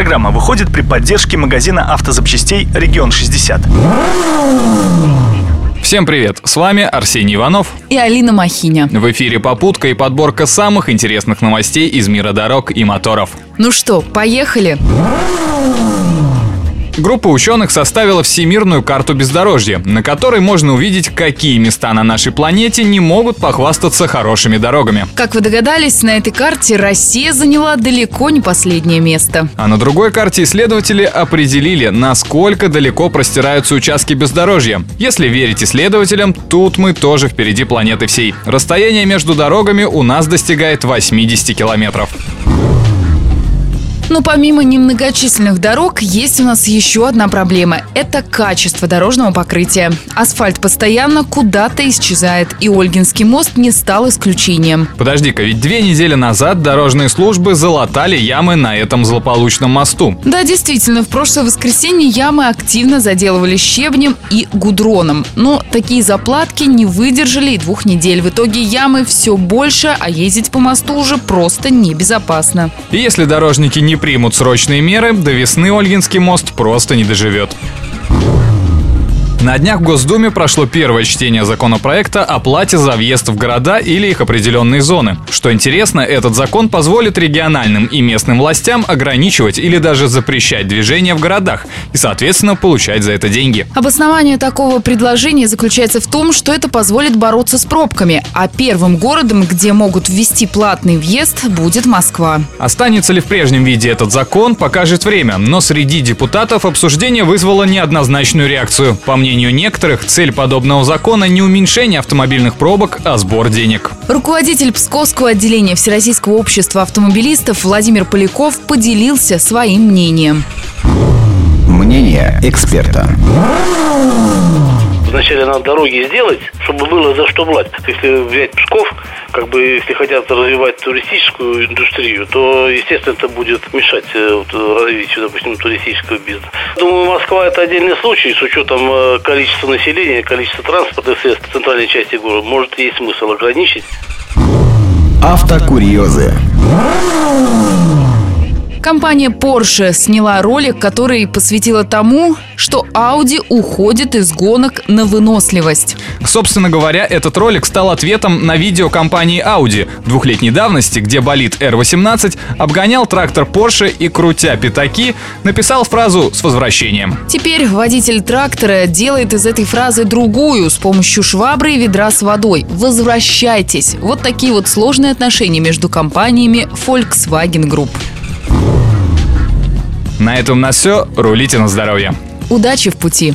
Программа выходит при поддержке магазина автозапчастей «Регион 60». Всем привет! С вами Арсений Иванов и Алина Махиня. В эфире попутка и подборка самых интересных новостей из мира дорог и моторов. Ну что, поехали? Группа ученых составила всемирную карту бездорожья, на которой можно увидеть, какие места на нашей планете не могут похвастаться хорошими дорогами. Как вы догадались, на этой карте Россия заняла далеко не последнее место. А на другой карте исследователи определили, насколько далеко простираются участки бездорожья. Если верить исследователям, тут мы тоже впереди планеты всей. Расстояние между дорогами у нас достигает 80 километров. Но помимо немногочисленных дорог, есть у нас еще одна проблема – это качество дорожного покрытия. Асфальт постоянно куда-то исчезает, и Ольгинский мост не стал исключением. Подожди-ка, ведь две недели назад дорожные службы залатали ямы на этом злополучном мосту. Да, действительно, в прошлое воскресенье ямы активно заделывали щебнем и гудроном. Но такие заплатки не выдержали и двух недель. В итоге ямы все больше, а ездить по мосту уже просто небезопасно. И если дорожники не примут срочные меры, до весны Ольгинский мост просто не доживет. На днях в Госдуме прошло первое чтение законопроекта о плате за въезд в города или их определенные зоны. Что интересно, этот закон позволит региональным и местным властям ограничивать или даже запрещать движение в городах и, соответственно, получать за это деньги. Обоснование такого предложения заключается в том, что это позволит бороться с пробками, а первым городом, где могут ввести платный въезд, будет Москва. Останется ли в прежнем виде этот закон, покажет время, но среди депутатов обсуждение вызвало неоднозначную реакцию. По мнению мнению некоторых, цель подобного закона не уменьшение автомобильных пробок, а сбор денег. Руководитель Псковского отделения Всероссийского общества автомобилистов Владимир Поляков поделился своим мнением. Мнение эксперта. Вначале надо дороги сделать, чтобы было за что брать. Если взять Псков, как бы если хотят развивать туристическую индустрию, то, естественно, это будет мешать э, вот, развитию, допустим, туристического бизнеса. Думаю, Москва это отдельный случай с учетом э, количества населения, количества транспорта средств в центральной части города. Может, есть смысл ограничить. Автокурьезы. Компания Porsche сняла ролик, который посвятила тому, что Audi уходит из гонок на выносливость. Собственно говоря, этот ролик стал ответом на видео компании Audi двухлетней давности, где болид R18 обгонял трактор Porsche и, крутя пятаки, написал фразу «с возвращением». Теперь водитель трактора делает из этой фразы другую с помощью швабры и ведра с водой. «Возвращайтесь». Вот такие вот сложные отношения между компаниями Volkswagen Group. На этом у нас все. Рулите на здоровье. Удачи в пути!